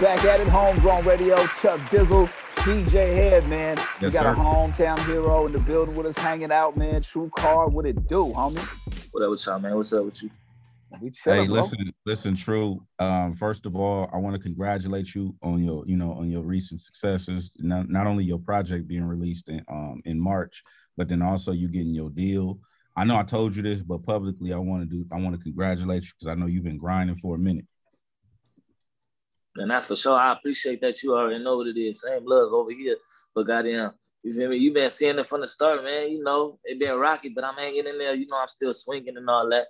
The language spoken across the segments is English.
back at it, Homegrown Radio, Chuck Dizzle, DJ Hed, man. Yes, we got sir. a hometown hero in the building with us, hanging out, man. Tru Carr, what it do, homie? What up with y'all, man? What's up with you? We chilling, Hey, bro. listen, listen, Tru. Um, first of all, I want to congratulate you on your, you know, on your recent successes. Not, not only your project being released in um in March, but then also you getting your deal. I know I told you this, but publicly, I want to do. I want to congratulate you because I know you've been grinding for a minute. And that's for sure. I appreciate that you already know what it is. Same love over here. But goddamn, you feel me? You been seeing it from the start, man. You know, it been rocky, but I'm hanging in there. You know, I'm still swinging and all that.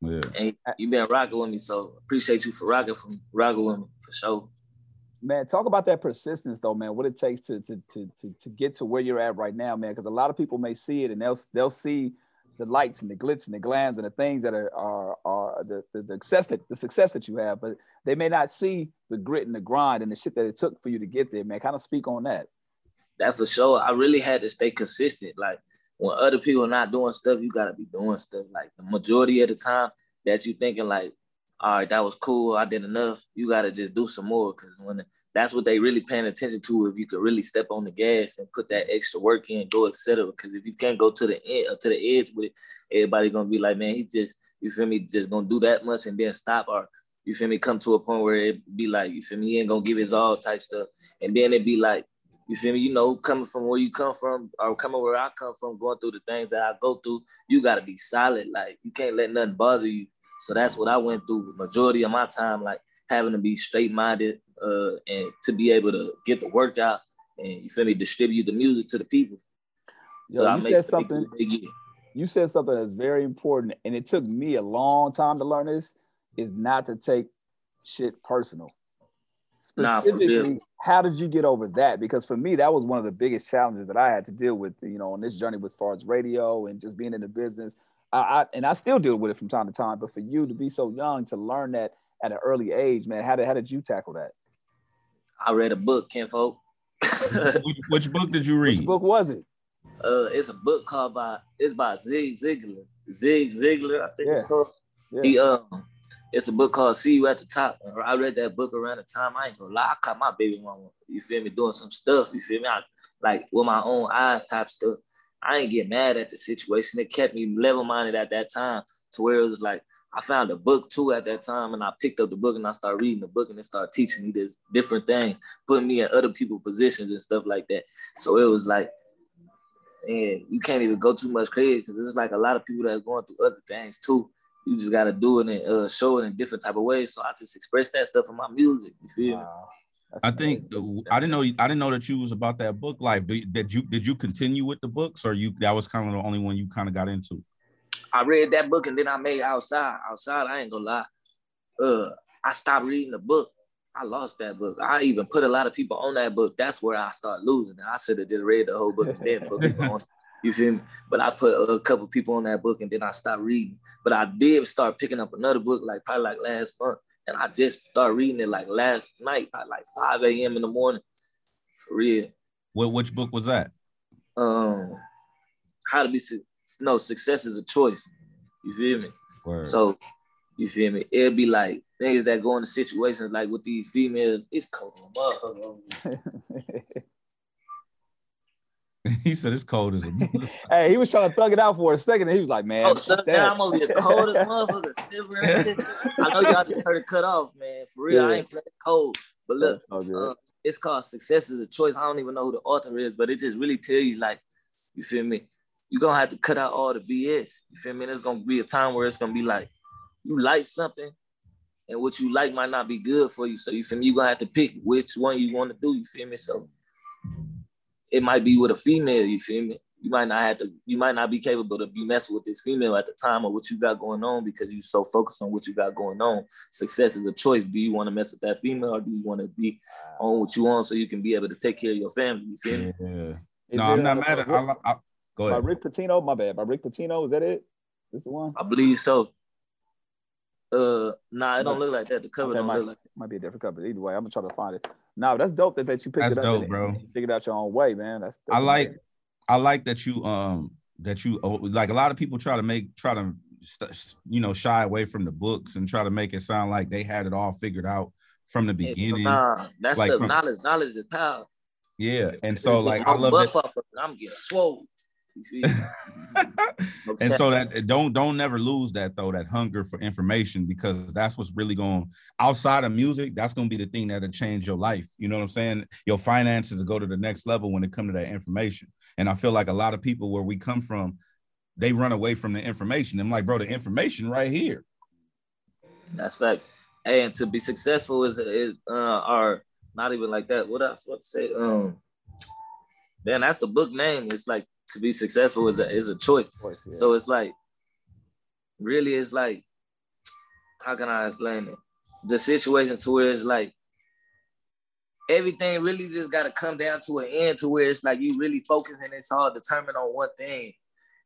Yeah. And you been rocking with me. So appreciate you for rocking from rocking with me for sure. Man, talk about that persistence though, man. What it takes to to to to, to get to where you're at right now, man. Because a lot of people may see it and they'll they'll see the lights and the glitz and the glams and the things that are are, are Uh, the, the the success that the success that you have, but they may not see the grit and the grind and the shit that it took for you to get there, man. Kind of speak on that. That's for sure. I really had to stay consistent. Like when other people are not doing stuff, you gotta be doing stuff. Like the majority of the time that you thinking like, all right, that was cool, I did enough. You gotta just do some more because when that's what they really paying attention to. If you could really step on the gas and put that extra work in, go etc. Because if you can't go to the end or to the edge with it, everybody gonna be like, man, he just you feel me, just gonna do that much and then stop or you feel me, come to a point where it be like, you feel me, he ain't gonna give his all type stuff. And then it be like, you feel me? You know, coming from where you come from or coming where I come from, going through the things that I go through, you gotta be solid. Like you can't let nothing bother you. So that's what I went through majority of my time, like having to be straight minded uh, and to be able to get the work out and you feel me, distribute the music to the people. Yo, I you said something. You said something that's very important, and it took me a long time to learn this. Is not to take shit personal. Nah. Specifically, how did you get over that? Because for me, that was one of the biggest challenges that I had to deal with. You know, on this journey with as far as radio and just being in the business. I, I and I still deal with it from time to time. But for you to be so young to learn that at an early age, man, how did how did you tackle that? I read a book, Kinfolk. which, which book did you read? Which book was it? uh, it's a book called by it's by Zig Ziglar. Zig Ziglar, I think it's called. Yeah. He um, it's a book called "See You at the Top." I read that book around the time I ain't gonna lie. I caught my baby mama. You feel me? Doing some stuff. You feel me? I, like with my own eyes, type stuff. I ain't get mad at the situation. It kept me level minded at that time to where it was like I found a book too at that time, and I picked up the book and I started reading the book and it started teaching me this different things, putting me in other people's positions and stuff like that. So it was like and you can't even go too much crazy because there's like a lot of people that are going through other things too. You just gotta do it and uh, show it in different type of ways. So I just express that stuff in my music. You feel me? Wow. That's I think amazing. I didn't know I didn't know that you was about that book life. Did, did you did you continue with the books or you that was kind of the only one you kind of got into? I read that book and then I made outside. Outside, I ain't gonna lie. Uh, I stopped reading the book. I lost that book. I even put a lot of people on that book. That's where I start losing. I should have just read the whole book and then put people on. It. You feel me? But I put a couple people on that book and then I stopped reading. But I did start picking up another book like probably like last month. And I just started reading it like last night at like 5 a.m. in the morning. For real. What which book was that? Um, how to be su- no success is a choice. You feel me? Word. So, you feel me? It'll be like niggas that go into situations like with these females. It's cold, motherfucker. over here. he said it's cold as a hey, he was trying to thug it out for a second, and he was like, "Man, Oh, fuck stuck that." down. I'm over here cold as motherfucker, shivering and shit. I know y'all just heard it cut off, man. For real, I ain't playing cold. But look, That's all good. uh, it's called Success is a Choice. I don't even know who the author is, but it just really tell you, like, you feel me? You're gonna have to cut out all the BS. You feel me? There's gonna be a time where it's gonna be like, you like something, and what you like might not be good for you. So you feel me? You're gonna have to pick which one you want to do. You feel me? So it might be with a female, you feel me? You might not have to, you might not be capable to be messing with this female at the time of what you got going on because you're so focused on what you got going on. Success is a choice. Do you want to mess with that female or do you want to be on what you want so you can be able to take care of your family? You feel me? Yeah. No, I'm not uh, mad at what- I, li- I, go by. Rick Pitino. My bad. By Rick Pitino. Is that it? This the one? I believe so. Uh, nah, it don't look like that. The cover Okay, don't might, look like might be a different company. Either way, I'm gonna try to find it. Nah, that's dope that, that you picked That's it up. dope, and, bro. and you figured out your own way, man. That's, that's I like amazing. I like that you um that you oh, like a lot of people try to make try to you know shy away from the books and try to make it sound like they had it all figured out from the beginning. Nah, that's Like the from- knowledge. Knowledge is power. Yeah, and so like I I'm love that. it. I'm getting swole. You see? and so that don't don't never lose that though that hunger for information because that's what's really going outside of music that's going to be the thing that'll change your life you know what i'm saying your finances will go to the next level when it comes to that information and i feel like a lot of people where we come from they run away from the information i'm like bro the information right here That's facts. Hey, and to be successful is is uh or not even like that. What else? What to say? Um, man, that's the book name. It's like to be successful is a mm-hmm. is a choice. Choice, yeah. So it's like really it's like how can I explain it? The situation to where it's like everything really just gotta come down to an end to where it's like you really focus and it's all determined on one thing.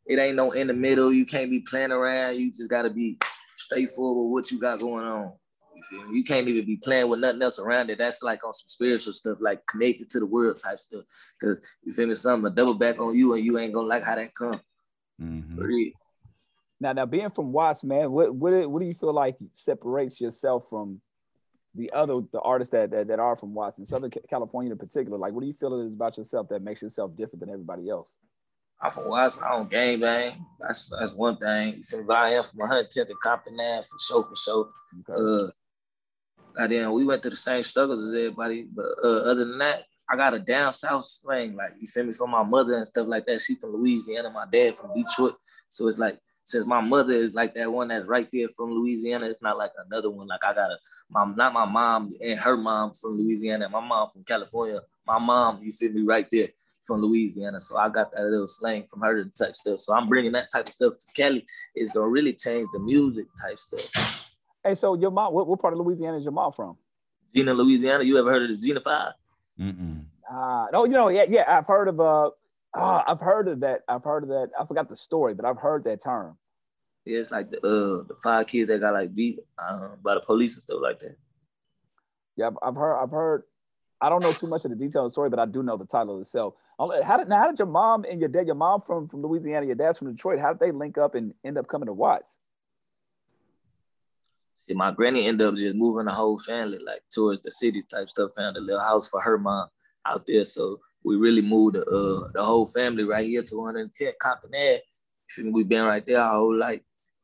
It ain't no in the middle. You can't be playing around. You just gotta be straightforward with what you got going on. You feel me? You can't even be playing with nothing else around it. That's like on some spiritual stuff, like connected to the world type stuff. Cause you feel me? Something a double back on you and you ain't gonna like how that come. Mhm. For real. Now, now being from Watts, man, what what what do you feel like separates yourself from the other the artists that that, that are from Watts in Southern California in particular? Like, what do you feel it is about yourself that makes yourself different than everybody else? I'm from Watts. I don't gang bang. That's that's one thing. You feel me? But I am from 110th and Compton Ave for sure, for sure. Okay. Uh, and then we went through the same struggles as everybody. But uh, other than that, I got a down south slang. Like you feel me? From my mother and stuff like that. She from Louisiana. My dad from Detroit. So it's like since my mother is like that one that's right there from Louisiana, it's not like another one. Like I got a my not my mom and her mom from Louisiana. My mom from California. My mom, you feel me, right there from Louisiana. So I got that little slang from her type stuff. So I'm bringing that type of stuff to Cali. It's gonna really change the music type stuff. Hey, so your mom, what, what part of Louisiana is your mom from? Jena, Louisiana. You ever heard of the Jena Five? Mm-mm. Ah, no, you know, yeah, yeah, I've heard of uh, ah, I've heard of that. I've heard of that. I forgot the story, but I've heard that term. Yeah, it's like the uh the five kids that got like beat uh, by the police and stuff like that. Yeah, I've, I've heard. I've heard. I don't know too much of the detail of the story, but I do know the title itself. I'll- How did now? How did your mom and your dad? Your mom from from Louisiana, your dad's from Detroit. How did they link up and end up coming to Watts? See, my granny ended up just moving the whole family like towards the city type stuff. Found a little house for her mom out there, so we really moved the uh the whole family right here to 110 Compton Ave. You feel me? We been right there our whole life.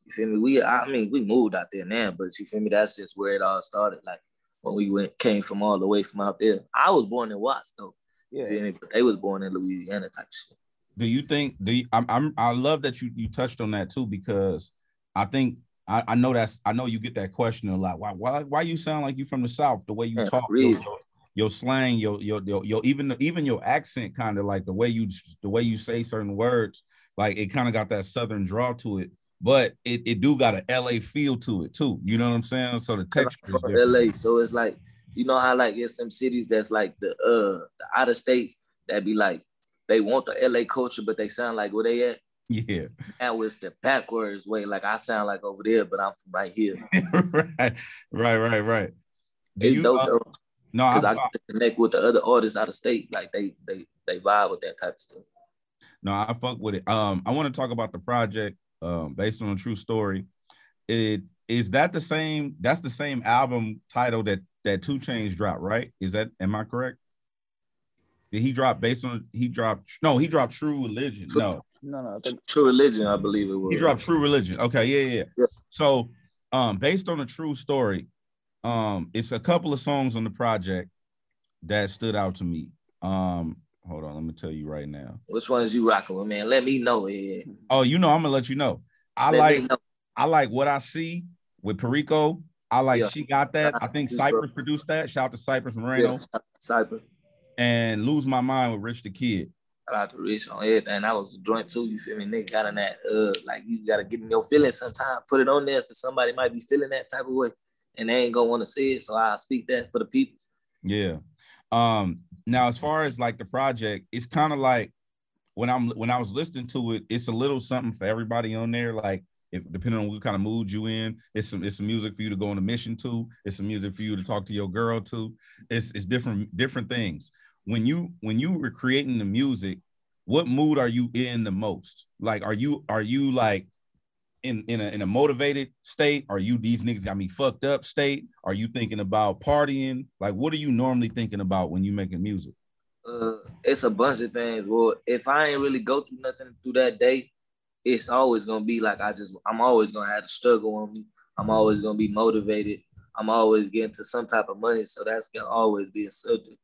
You feel me? We I mean we moved out there now, but you feel me? That's just where it all started. Like when we went came from all the way from out there. I was born in Watts though. You Yeah, feel me? But they was born in Louisiana type shit. do you think do you, I'm, I'm i love that you you touched on that too because i think I, I know that's i know you get that question a lot why why why you sound like you from the south the way you Yeah, talk your, your, slang your, your your your even even your accent kind of like the way you the way you say certain words like it kind of got that southern draw to it but it, it do got a la feel to it too you know what i'm saying so the texture is from different. LA. So it's like, you know how like it's some cities that's like the uh the out of states that be like they want the LA culture, but they sound like where they at. Yeah Now it's the backwards way. Like I sound like over there, but I'm from right here. right right right right do It's you dope uh, though, no because I, I, connect with the other artists out of state. Like they they they vibe with that type of stuff. No, I fuck with it. Um, I want to talk about the project um based on a true story. It is that the same that's the same album title that that 2 Chainz dropped, right? Is that am I correct? Did he drop based on he dropped no, he dropped True Religion. No, no, no. True religion, I believe it was. he dropped True Religion. Okay, yeah, yeah. Yeah. So um based on a true story, um, it's a couple of songs on the project that stood out to me. Um, hold on, let me tell you right now. Which ones you rocking with, man? Let me know. Yeah. Oh, you know, I'm gonna let you know. I Let like know. I like what I see with Perico. I like Yeah. she got that. I think Cypress produced that. Shout out to Cypress Moreno Yeah, Cypher. And Lose My Mind with Rich the Kid. Shout out to Rich on everything. That was a joint too. You feel me? Nigga got in that uh like you gotta get in your feelings sometime. Put it on there because somebody might be feeling that type of way and they ain't gonna want to see it. So I speak that for the people. Yeah. Um, now as far as like the project, it's kind of like when I'm when I was listening to it, it's a little something for everybody on there. Like if depending on what kind of mood you in, it's some it's some music for you to go on a mission to, it's some music for you to talk to your girl to. It's it's different different things. When you when you were creating the music, what mood are you in the most? Like are you are you like in in a, in a motivated state? Are you these niggas got me fucked up state? Are you thinking about partying? Like, what are you normally thinking about when you making music? Uh, it's a bunch of things. Well, if I ain't really go through nothing through that day, it's always gonna be like I just I'm always gonna have to struggle on me. I'm always gonna be motivated. I'm always getting to some type of money, so that's gonna always be a subject.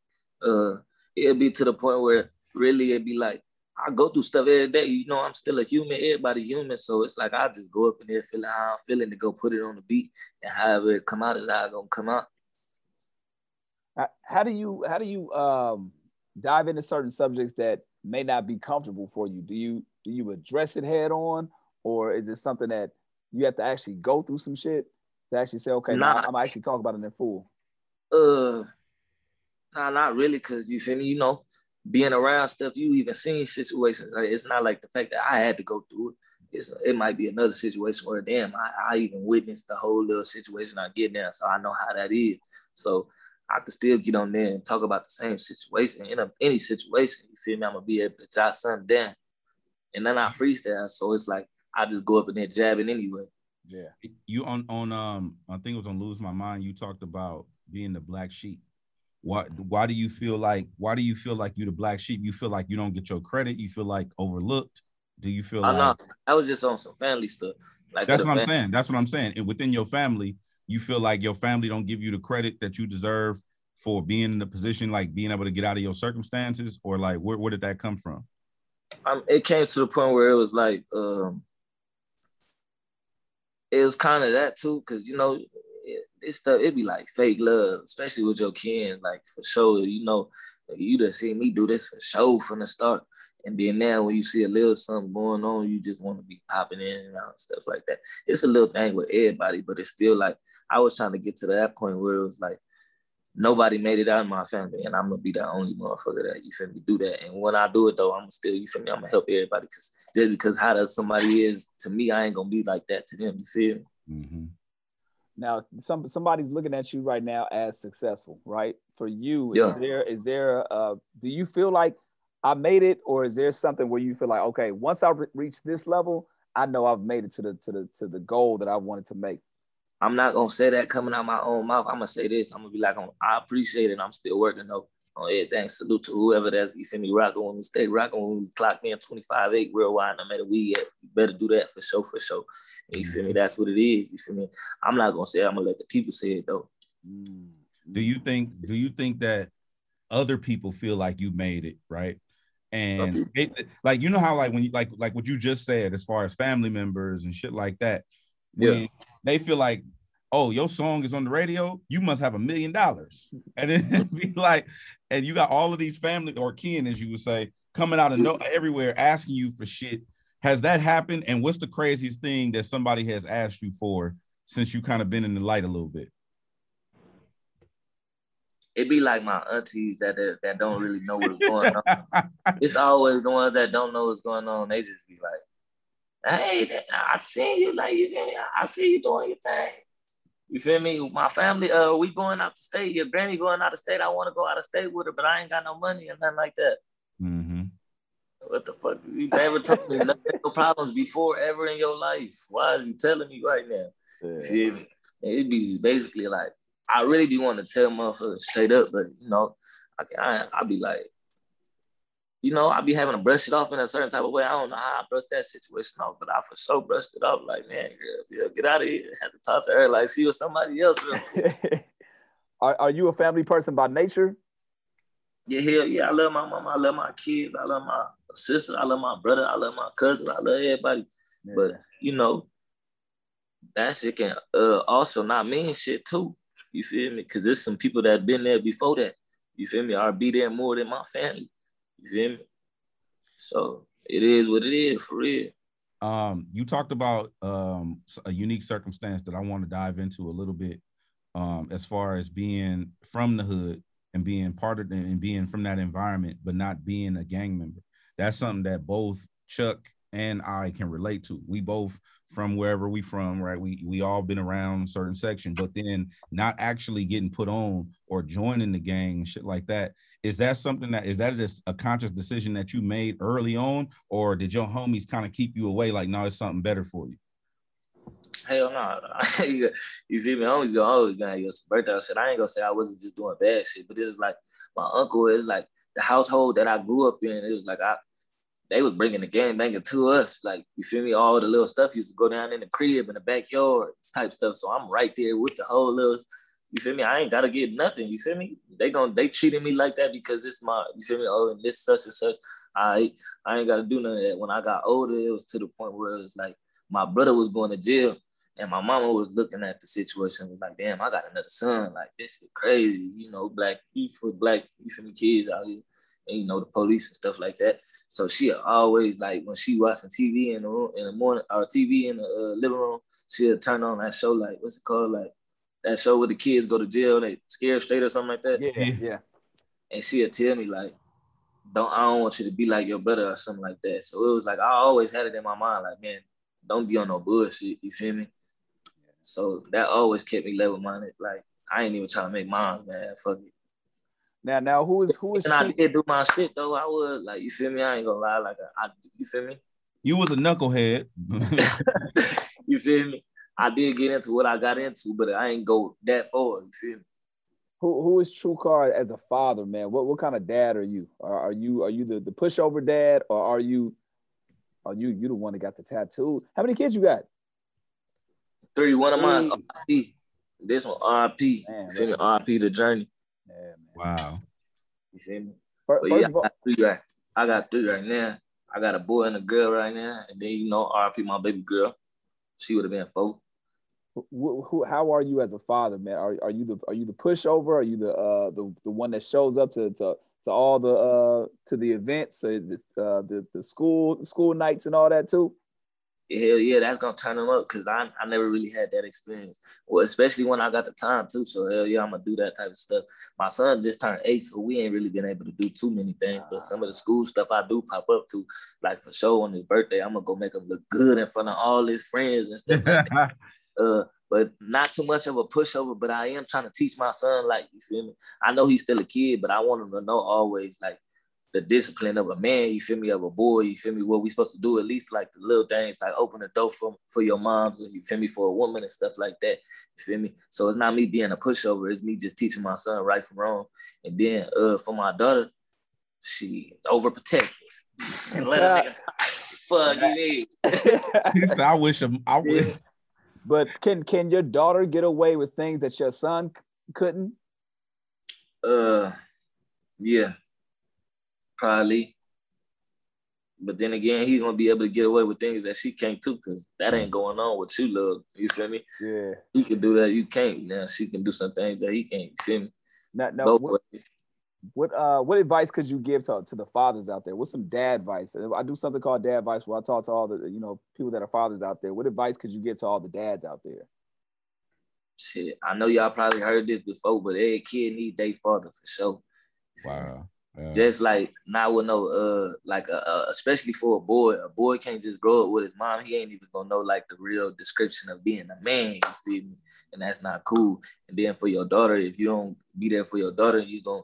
Uh, it'll be to the point where really it'd be like I go through stuff every day. You know, I'm still a human. Everybody's human, so it's like I just go up in there feeling how I'm feeling to go put it on the beat, and however it come out is how it gonna come out. How do you how do you um dive into certain subjects that may not be comfortable for you? Do you do you address it head on, or is it something that you have to actually go through some shit to actually say, okay, nah, I'm actually talk about it in full? Uh, nah, not really, cause you feel me. You know, being around stuff, you even seen situations. Like, it's not like the fact that I had to go through it. It's, it might be another situation where, damn, I, I even witnessed the whole little situation I get now, so I know how that is. So I could still get on there and talk about the same situation in a, any situation. You feel me? I'm gonna be able to jot something down, and then I freestyle. So it's like I just go up in there jabbing anyway. Yeah. You on on um I think it was on Lose My Mind. You talked about being the black sheep. Why why do you feel like why do you feel like you're the black sheep? You feel like you don't get your credit. You feel like overlooked. Do you feel? I like, know. I was just on some family stuff. Like that's what I'm saying. That's what I'm saying. And within your family, you feel like your family don't give you the credit that you deserve for being in the position, like being able to get out of your circumstances, or like where, where did that come from? Um, it came to the point where it was like, um, it was kind of that too, because you know, this stuff it be like fake love, especially with your kids. Like for sure, you know, you just see me do this for show from the start, and then now when you see a little something going on, you just want to be popping in and out and stuff like that. It's a little thing with everybody, but it's still like I was trying to get to that point where it was like nobody made it out of my family, and I'm gonna be the only motherfucker that you feel me do that. And when I do it though, I'm still you feel me. I'm gonna help everybody because just because how does somebody is to me, I ain't gonna be like that to them. You feel me? Mm-hmm. Now, some somebody's looking at you right now as successful, right? For you, yeah. is there is there uh do you feel like I made it, or is there something where you feel like okay, once I re- reach this level, I know I've made it to the to the to the goal that I wanted to make? I'm not gonna say that coming out my own mouth. I'm gonna say this. I'm gonna be like, I appreciate it. I'm still working though on everything. Salute to whoever that's you feel me rocking when we stay rocking when we clock in 25 8 real wide, no matter we at. You better do that for sure, for sure. And you feel me? Mm-hmm. That's what it is. You feel me? I'm not gonna say it, I'm gonna let the people say it though. Do you think do you think that other people feel like you made it, right? And it, like you know how like when you like like what you just said as far as family members and shit like that, yeah. they feel like oh, your song is on the radio, you must have a million dollars. And then be like, and you got all of these family or kin, as you would say, coming out of no everywhere asking you for shit. Has that happened? And what's the craziest thing that somebody has asked you for since you kind of been in the light a little bit? It'd be like my aunties that that don't really know what's going on. it's always the ones that don't know what's going on. They just be like, "Hey, I see you. Like you, I see you doing your thing." You feel me? My family, uh, we going out to state. Your granny going out of state. I want to go out of state with her, but I ain't got no money or nothing like that. Mm-hmm. What the fuck? Is you never told me nothing, no problems before ever in your life. Why is you telling me right now? Yeah. feel me? It'd be basically like I really be wanting to tell motherfuckers straight up, but you know, I can I, I be like, you know, I be having to brush it off in a certain type of way. I don't know how I brush that situation off, but I for sure brushed it off. Like, man, girl, get out of here. I had to talk to her, like, she was somebody else. are, are you a family person by nature? Yeah, hell yeah. I love my mom. I love my kids. I love my sister. I love my brother. I love my cousin. I love everybody. Yeah. But you know, that shit can uh, also not mean shit too. You feel me? Because there's some people that been there before that. You feel me? I'll be there more than my family. You feel me? So it is what it is for real. Um, you talked about um a unique circumstance that I want to dive into a little bit. Um, as far as being from the hood and being part of it and being from that environment, but not being a gang member. That's something that both Chuck and I can relate to. We both from wherever we from, right? We we all been around certain section, but then not actually getting put on or joining the gang, shit like that. Is that something that is that a, a conscious decision that you made early on, or did your homies kind of keep you away? Like, no, it's something better for you. hell no. You see me, homies gonna always gonna have your birthday. I said I ain't gonna say I wasn't just doing bad shit, but it was like my uncle is like the household that I grew up in. It was like I they was bringing the game banging to us. Like, you feel me? All the little stuff used to go down in the crib in the backyard type stuff. So I'm right there with the whole little, you feel me? I ain't gotta get nothing. You feel me? They going they treating me like that because it's my, you feel me? Oh, and this such and such. I I ain't gotta do none of that. When I got older, it was to the point where it was like my brother was going to jail. And my mama was looking at the situation, was like, damn, I got another son. Like, this is crazy, you know, black, for black, you feel me, kids out here and you know the police and stuff like that. So she always like when she watching TV in the room in the morning or TV in the uh, living room, she'll turn on that show like what's it called like that show where the kids go to jail they scared straight or something like that. Yeah, yeah. And she'll tell me like, don't I don't want you to be like your brother or something like that. So it was like I always had it in my mind like man, don't be on no bullshit. You feel me? So that always kept me level minded. Like I ain't even trying to make mine, man. Fuck it. Now, now, who is who is? And I did do my shit though. I would like you feel me. I ain't gonna lie. Like I, you feel me. You was a knucklehead. you feel me? I did get into what I got into, but I ain't go that far. You feel me? Who who is Tru Carr as a father, man? What what kind of dad are you? Are, are you are you the, the pushover dad, or are you are you you the one that got the tattoo? How many kids you got? Three. One of mine. RP. This one RP. Man, feel me? RP the journey. Yeah, Wow. You see me? First, yeah, all, I, got three right, I got three right now. I got a boy and a girl right now, and then you know, RP my baby girl. She would have been four. Who, who, how are you as a father, man? Are, are you the are you the pushover? Are you the uh the, the one that shows up to to, to all the uh to the events, so uh, the the school school nights and all that too? Hell yeah, that's gonna turn them up because I, I never really had that experience. Well, especially when I got the time too. So hell yeah, I'm gonna do that type of stuff. My son just turned eight, so we ain't really been able to do too many things. But some of the school stuff I do pop up to, like for sure on his birthday, I'm gonna go make him look good in front of all his friends and stuff like that. Uh, but not too much of a pushover. But I am trying to teach my son, like you feel me. I know he's still a kid, but I want him to know always, like the discipline of a man, you feel me, of a boy, you feel me, what we supposed to do, at least like the little things, like open the door for, for your moms, you feel me, for a woman and stuff like that, you feel me? So it's not me being a pushover, it's me just teaching my son right from wrong. And then uh, for my daughter, she overprotective. and let a nigga fuck you I wish him, I wish. Yeah. But can can your daughter get away with things that your son couldn't? Uh, yeah probably. But then again, he's gonna be able to get away with things that she can't too, because that ain't going on with you, love. You feel me? Yeah. He can do that, you can't. Now she can do some things that he can't. You feel me? Not, no, what, what uh what advice could you give to, to the fathers out there? What's some dad advice? I do something called dad advice where I talk to all the you know people that are fathers out there. What advice could you give to all the dads out there? Shit, I know y'all probably heard this before, but every kid need their father for sure. Wow. Just like now with no uh like uh, uh, especially for a boy, a boy can't just grow up with his mom. He ain't even gonna know like the real description of being a man. You feel me? And that's not cool. And then for your daughter, if you don't be there for your daughter, you gonna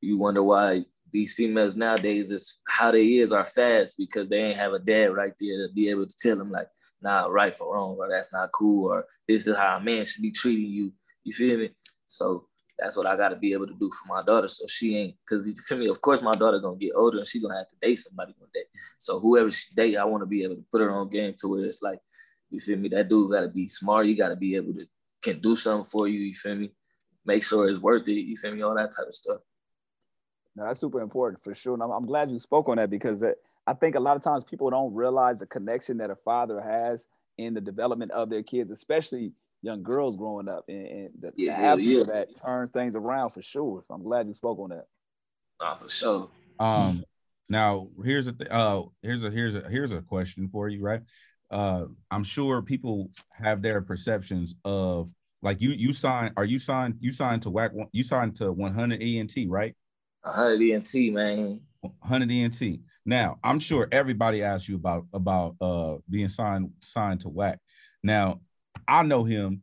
you wonder why these females nowadays is how they is are fast because they ain't have a dad right there to be able to tell them like, nah, right for wrong, or that's not cool, or this is how a man should be treating you. You feel me? So that's what I got to be able to do for my daughter. So she ain't, cause you feel me. Of course, my daughter gonna get older and she gonna have to date somebody one day. So whoever she date, I want to be able to put her on game to where it's like, you feel me. That dude got to be smart. You got to be able to can do something for you. You feel me. Make sure it's worth it. You feel me. All that type of stuff. Now that's super important for sure. And I'm, I'm glad you spoke on that because it, I think a lot of times people don't realize the connection that a father has in the development of their kids, especially young girls growing up, and, and the, yeah, the absence yeah. of that turns things around for sure. So I'm glad you spoke on that. Oh, for sure. Um, now here's a th- uh here's a here's a here's a question for you, right? Uh, I'm sure people have their perceptions of like you you signed are you signed you signed to Wack you signed to 100 ENT, right? 100 ENT, man. 100 ENT. Now, I'm sure everybody asks you about about uh being signed signed to Wack. Now, I know him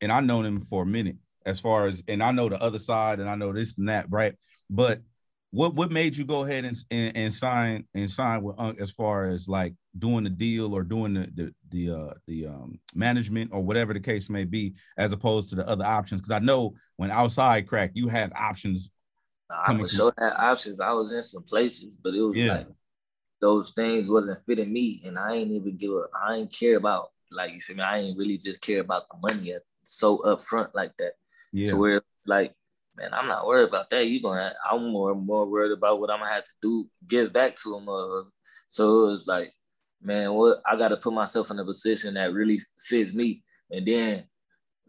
and I known him for a minute as far as and I know the other side and I know this and that, right? But what what made you go ahead and and, and sign and sign with Unc as far as like doing the deal or doing the the the uh, the um, management or whatever the case may be, as opposed to the other options? Because I know when outside crack, you had options. I for sure had options. I was in some places, but it was yeah. like those things wasn't fitting me, and I ain't even give a, I ain't care about like you feel me. I ain't really just care about the money so upfront like that. Yeah. To where it's like man, I'm not worried about that. You gonna, I'm more more worried about what I'm gonna have to do, give back to him. Uh, so it was like, man, what I got to put myself in a position that really fits me. And then,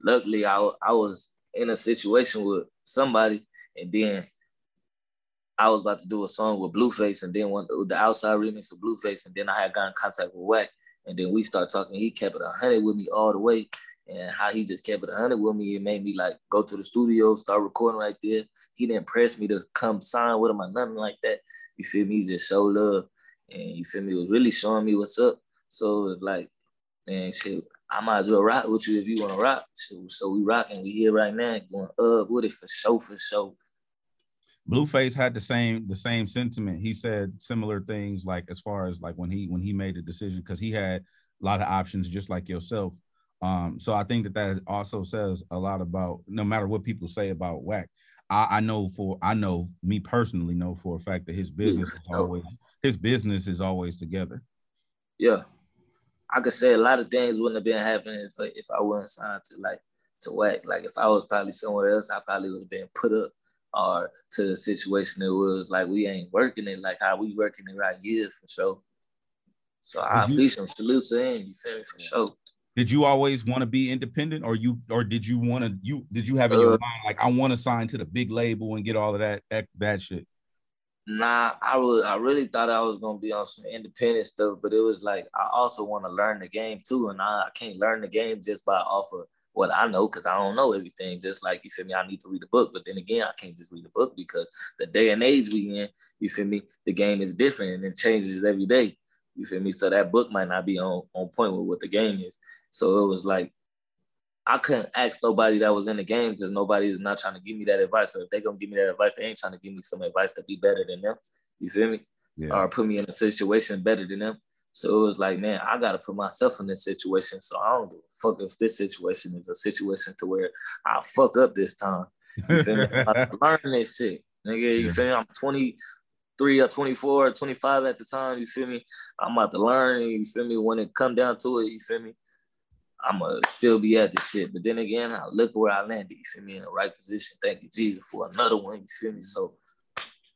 luckily, I I was in a situation with somebody, and then I was about to do a song with Blueface, and then one the outside remix of Blueface, and then I had gotten in contact with Wack, and then we start talking. He kept it a hundred with me all the way, and how he just kept it 100 with me. It made me like go to the studio, start recording right there. He didn't press me to come sign with him or nothing like that. You feel me? He just show love. And you feel me? It was really showing me what's up. So it's like, man, shit, I might as well rock with you if you want to rock. So, so we rocking. We here right now going up with it for show for show. Blueface had the same the same sentiment. He said similar things like as far as like when he when he made the decision because he had a lot of options just like yourself. Um, so I think that that also says a lot about no matter what people say about Wack. I, I know for I know me personally know for a fact that his business is always his business is always together. Yeah, I could say a lot of things wouldn't have been happening if if I wasn't signed to like to Wack. Like if I was probably somewhere else, I probably would have been put up or to the situation it was like we ain't working it like how we working it right here for sure. So I appreciate him. Salute to him. You feel me for sure did you always want to be independent or you or did you want to you did you have in uh, your mind like i want to sign to the big label and get all of that that shit nah i was i really thought i was gonna be on some independent stuff but it was like i also want to learn the game too and I, I can't learn the game just by off of what i know because i don't know everything just like you feel me i need to read a book but then again i can't just read a book because the day and age we in you feel me the game is different and it changes every day you feel me so that book might not be on on point with what the game is so it was like I couldn't ask nobody that was in the game because nobody is not trying to give me that advice. So if they gonna give me that advice, they ain't trying to give me some advice to be better than them. You feel me? Yeah. Or put me in a situation better than them. So it was like, man, I gotta put myself in this situation. So I don't give a fuck if this situation is a situation to where I fuck up this time. You feel me? I learn this shit. Nigga, you feel me? I'm 23 or 24 or 25 at the time, you feel me? I'm about to learn, you feel me? When it come down to it, you feel me? I'm gonna still be at this shit. But then again, I look where I landed. You feel me in the right position. Thank you, Jesus, for another one. You feel me? So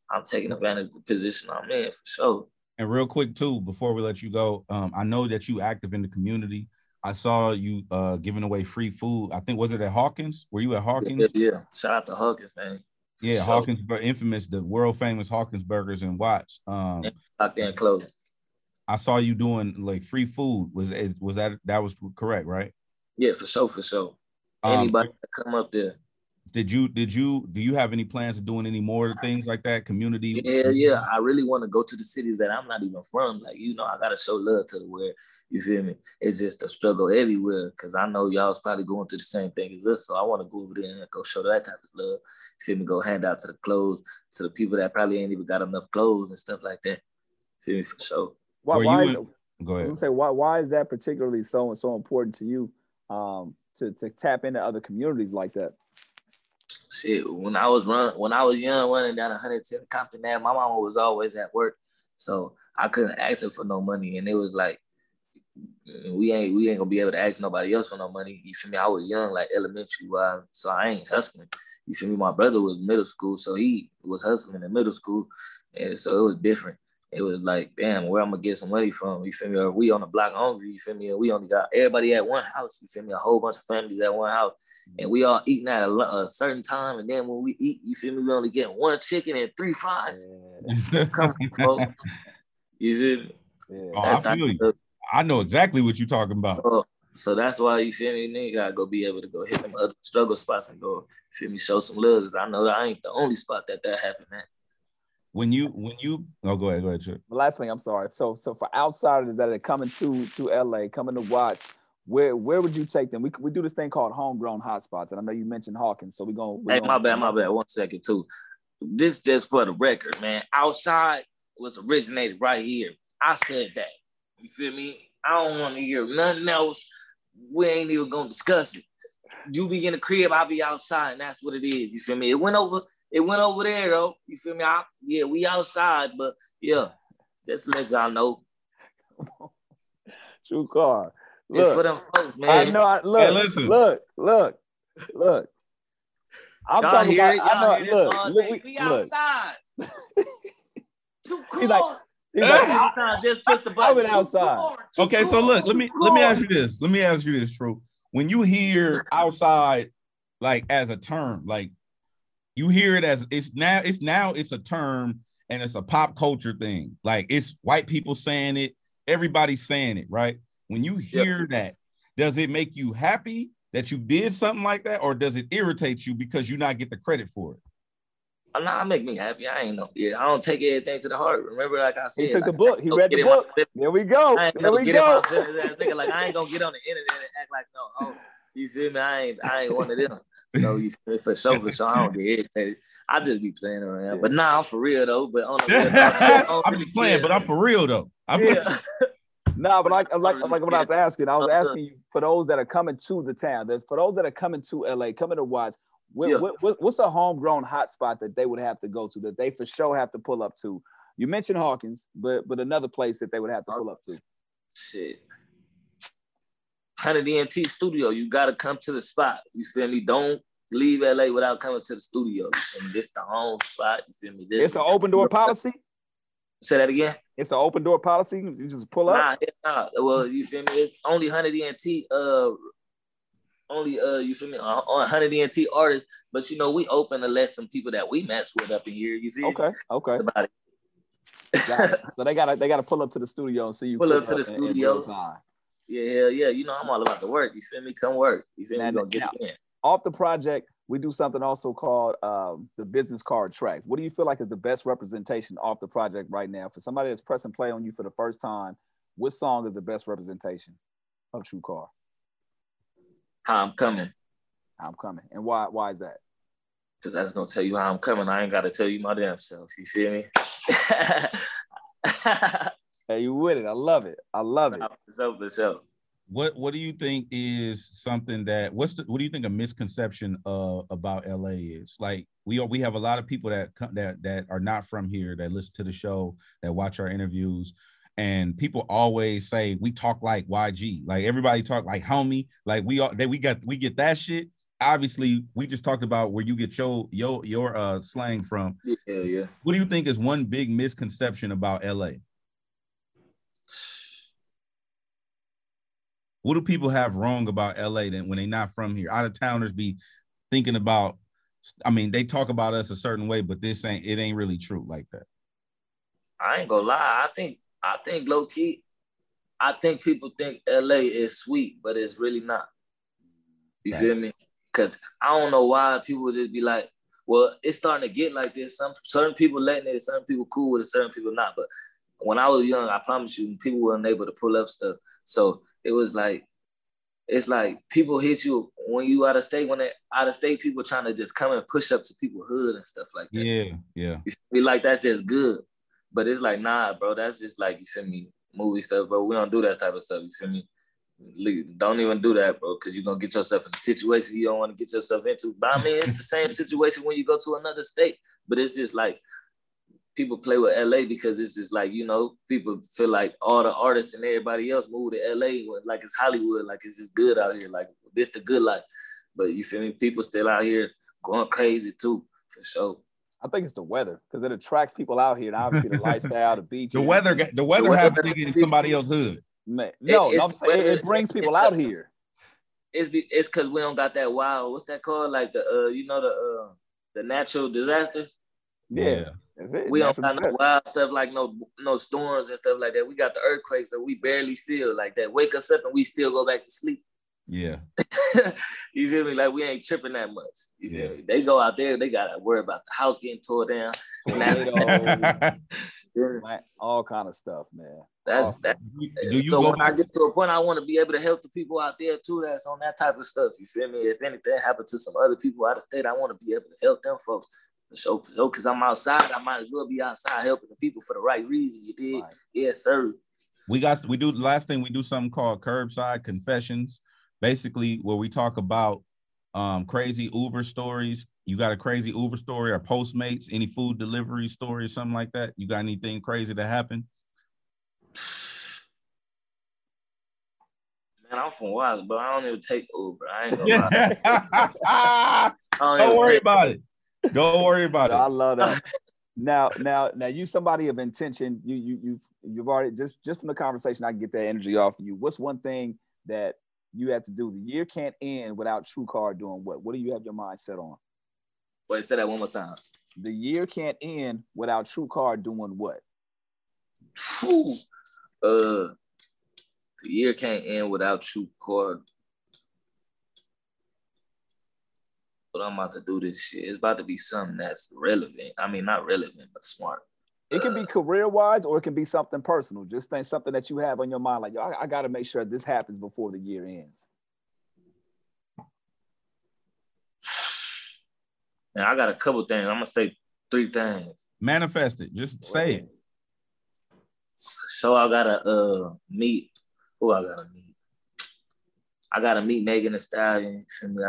I'm taking advantage of the position I'm in for sure. And real quick too, before we let you go, um, I know that you active in the community. I saw you uh, giving away free food. I think was it at Hawkins? Were you at Hawkins? Yeah, yeah. shout out to Hawkins, man. Yeah, sure. Hawkins, infamous, the world famous Hawkins Burgers and Watts. Um, out there in closing. I saw you doing like free food. Was was that that was correct, right? Yeah, for sure, for sure. Um, Anybody um, come up there. Did you did you do you have any plans of doing any more things like that? Community? Yeah, yeah. I really want to go to the cities that I'm not even from. Like, you know, I gotta show love to the where you feel me. It's just a struggle everywhere because I know y'all's probably going through the same thing as us. So I want to go over there and go show that type of love. You feel me? Go hand out to the clothes to the people that probably ain't even got enough clothes and stuff like that. Feel me for sure. Why, why is, go ahead. say why why is that particularly so and so important to you um, to to tap into other communities like that? Shit, when I was run when I was young running down 110 Compton Ave, my mama was always at work, so I couldn't ask her for no money, and it was like we ain't we ain't gonna be able to ask nobody else for no money. You feel me? I was young, like elementary, so I ain't hustling. You feel me? My brother was middle school, so he was hustling in middle school, and so it was different it was like, damn, where I'm gonna get some money from? You feel me? Or we on the block hungry, you feel me? And we only got everybody at one house, you feel me? A whole bunch of families at one house, and we all eating at a, a certain time. And then when we eat, you feel me? We only get one chicken and three fries. Yeah. Come on, folks. You feel me? Yeah. Oh, I, feel you. I know exactly what you're talking about. Uh, so that's why you feel me, nigga. Gotta go be able to go hit them other struggle spots and go feel me, show some love. Cause I know I ain't the only spot that that happened at when you when you oh go ahead go ahead Chip. last thing I'm sorry so so for outsiders that are coming to to LA coming to Watts where where would you take them we, we do this thing called homegrown hotspots and I know you mentioned Hawkins so we're gonna we're hey gonna, my bad my bad one second too this just for the record, man. Outside was originated right here. I said that. You feel me? I don't want to hear nothing else. We ain't even gonna discuss it. You be in the crib, I'll be outside, and that's what it is. You feel me? It went over, it went over there though. You feel me? I, yeah, we outside, but yeah, just let y'all know. Tru Carr. Look, it's for them folks, man. I know. I, look, hey, listen. look, look, look. I'm y'all talking about. I know. Look, look, we, we outside. Too cool. He's like, he's like, just push the button. i outside. Okay, so look, let me let me ask you this. Let me ask you this, Tru. When you hear outside, like as a term, like you hear it as it's now, it's now it's a term and it's a pop culture thing. Like it's white people saying it, everybody's saying it, right? When you hear yep. that, does it make you happy that you did something like that, or does it irritate you because you not get the credit for it? Uh, I'm not make me happy. I ain't know. Yeah, I don't take anything to the heart. Remember, like I said, he took the book. He read the book. There we go. There we go. Nigga, like I ain't gonna get on the internet and act like no. Oh, you feel me? I ain't. I ain't one of them. So you feel for sure, for sure. I don't get irritated. I just be playing around. But nah, I'm for real though. But on the real, I'm just playing. But I'm for real though. I'm yeah. no, but like like like what I was asking, I was uh-huh. asking you for those that are coming to the town. There's for those that are coming to LA, coming to Watts. What, yeah. what, what's a homegrown hotspot that they would have to go to that they for sure have to pull up to? You mentioned Hawkins, but but another place that they would have to pull up to. Shit. 100 ENT studio, you gotta come to the spot. You feel me? Don't leave LA without coming to the studio. And this the home spot. You feel me? This it's an open door policy. Say that again. It's an open door policy. You just pull up. Nah, nah. Well, you feel me? It's only 100 ENT uh only uh you feel me on uh, 100 ENT artists, but you know we open to let some people that we mess with up in here. You see? okay, okay. About it. it. so they gotta they gotta pull up to the studio and see you pull up to the studio. Yeah, hell yeah. You know I'm all about the work. You feel me? Come work. You feel now, me? Gonna get now, it in. Off the project, we do something also called um, the business card track. What do you feel like is the best representation off the project right now for somebody that's pressing play on you for the first time? What song is the best representation of Tru Carr? how I'm coming. How I'm coming. And why why is that? Because that's gonna tell you how I'm coming. I ain't gotta tell you my damn self. You see me? hey, you with it. I love it. I love it. So for sure. What what do you think is something that what's the, what do you think a misconception uh about LA is? Like we are we have a lot of people that that that are not from here that listen to the show, that watch our interviews and people always say we talk like YG, like everybody talk like homie, like we all that we got we get that shit. Obviously, we just talked about where you get your your your uh slang from. Yeah, yeah. What do you think is one big misconception about LA? What do people have wrong about LA then when they're not from here? Out of towners be thinking about. I mean, they talk about us a certain way, but this ain't it ain't really true like that. I ain't gonna lie. I think I think low key, I think people think LA is sweet, but it's really not. You right. feel me? Cause I don't know why people just be like, well, it's starting to get like this. Some certain people letting it, certain people cool with it, certain people not. But when I was young, I promise you, people weren't able to pull up stuff. So it was like, it's like people hit you when you out of state. When they out of state, people trying to just come and push up to people hood and stuff like that. Yeah, yeah. You be like that's just good. But it's like, nah, bro, that's just like, you feel me, movie stuff, bro. We don't do that type of stuff, you feel me? Don't even do that, bro, because you're gonna get yourself in a situation you don't want to get yourself into. But I mean, it's the same situation when you go to another state, but it's just like people play with LA because it's just like, you know, people feel like all the artists and everybody else move to LA like it's Hollywood, like it's just good out here, like this the good life. But you feel me? People still out here going crazy too, for sure. I think it's the weather because it attracts people out here, and obviously the lifestyle, the beach. the weather, the weather has to get in somebody else's hood. Man, no, it, no it, it, brings people out here. It's be, it's because we don't got that wild. What's that called? Like the uh, you know the uh, the natural disasters. Yeah, we don't got no wild stuff like no no storms and stuff like that. We got the earthquakes that we barely feel like that. Wake us up and we still go back to sleep. Yeah. you feel me? Like we ain't tripping that much. You yeah. me? They go out there, they gotta worry about the house getting tore down. And that's all kind of stuff, man. That's that's so when I get to a point, I want to be able to help the people out there too. That's on that type of stuff. You feel me? If anything happened to some other people out of state, I want to be able to help them folks. For sure, for sure. Cause I'm outside, I might as well be outside helping the people for the right reason. You did, right. yes, sir. We got we do the last thing we do something called curbside confessions, basically where we talk about um crazy Uber stories. You got a crazy Uber story or Postmates, any food delivery story, something like that? You got anything crazy that happened? Man, I'm from Wise, but I don't even take Uber. I ain't gonna lie. don't, don't worry about it. Don't worry about it. I love that. now, now, now, you somebody of intention. You, you, you've, you've already just, just from the conversation, I can get that energy off of you. What's one thing that you have to do? The year can't end without Tru Carr doing what? What do you have your mind set on? Wait, say that one more time. The year can't end without Tru Carr doing what? True. Uh, the year can't end without Tru Carr. But I'm about to do this shit. It's about to be something that's relevant. I mean, not relevant, but smart. It can be career wise or it can be something personal. Just think something that you have on your mind, like, I, I got to make sure this happens before the year ends. And I got a couple things. I'm gonna say three things. Manifest it. Just say it. So I gotta uh meet who I gotta meet. I gotta meet Megan Thee Stallion.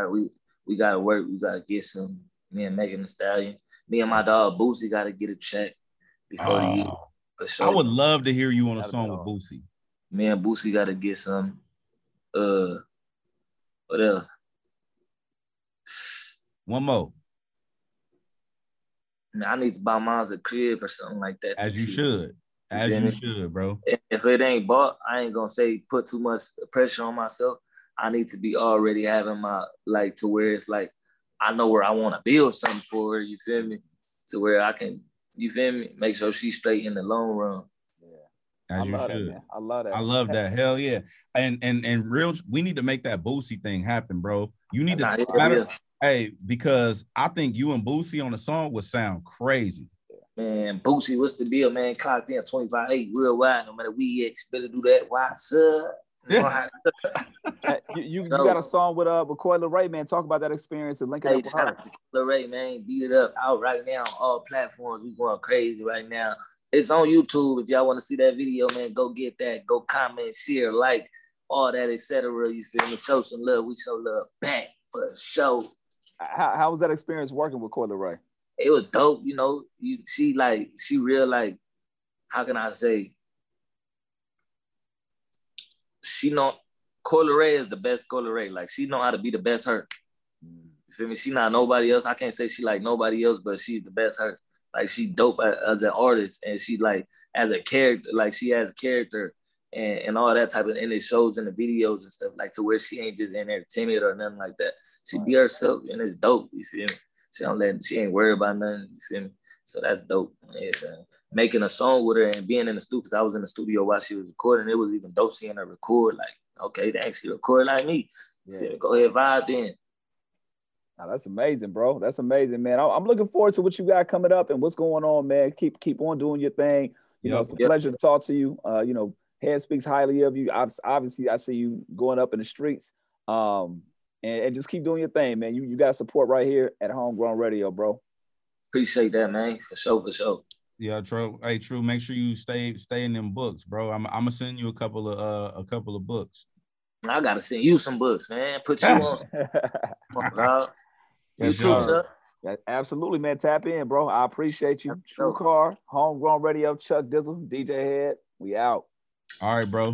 We we gotta work. We gotta get some. Me and Megan Thee Stallion. Me and my dog Boosie gotta get a check before the year. For sure. I would love to hear you on a song with Boosie. Me and Boosie gotta get some. Uh, what else? One more. Man, I need to buy mine's a crib or something like that. As you see. should. As you, you should, bro. If it ain't bought, I ain't gonna say put too much pressure on myself. I need to be already having my like to where it's like I know where I want to build something for her. You feel me? To where I can, you feel me? Make sure she's straight in the long run. As I love should. That, I love that. I love that. Hell yeah. And and and real, we need to make that Boosie thing happen, bro. You need to matter, hey, because I think you and Boosie on the song would sound crazy. Man, Boosie, what's the deal, man? Clock in 25 8 real wide. No matter we X, better do that. Why, sir? Yeah. you, you, so, you, got a song with uh with Coi Leray, man. Talk about that experience and link it hey, up with her. Leray, man, beat it up out right now on all platforms. We going crazy right now. It's on YouTube. If y'all want to see that video, man, go get that. Go comment, share, like, all that, etc. You feel me? Show some love. We show love back for sure. How, how was that experience working with Coi Leray? It was dope, you know. You she like she real like, how can I say? She know Coi Leray is the best Coi Leray. Like she know how to be the best her. You feel me? She not nobody else. I can't say she like nobody else, but she's the best her. Like she dope as an artist, and she like as a character. Like she has character and, and all that type of. And it shows in the videos and stuff. Like to where she ain't just in there timid or nothing like that. She be herself, and it's dope. You feel me? She don't let. She ain't worried about nothing. You feel me? So that's dope. Yeah, making a song with her and being in the studio because I was in the studio while she was recording. It was even dope seeing her record. Like, okay, they actually record like me. Yeah. go ahead, vibe then. Now, that's amazing, bro. That's amazing, man. I'm looking forward to what you got coming up and what's going on, man. Keep keep on doing your thing. You know, it's a pleasure to talk to you. Uh, you know, Hed speaks highly of you. Obviously, I see you going up in the streets. Um, and, and just keep doing your thing, man. You you got support right here at Homegrown Radio, bro. Appreciate that, man. For sure, for sure. Yeah, true. Hey, Tru. Make sure you stay stay in them books, bro. I'm I'm gonna send you a couple of uh a couple of books. I gotta send you some books, man. Put you on. you too, sir. Yeah, absolutely, man. Tap in, bro. I appreciate you. Tru Carr, Homegrown Radio, Chuck Dizzle, DJ Hed. We out. All right, bro.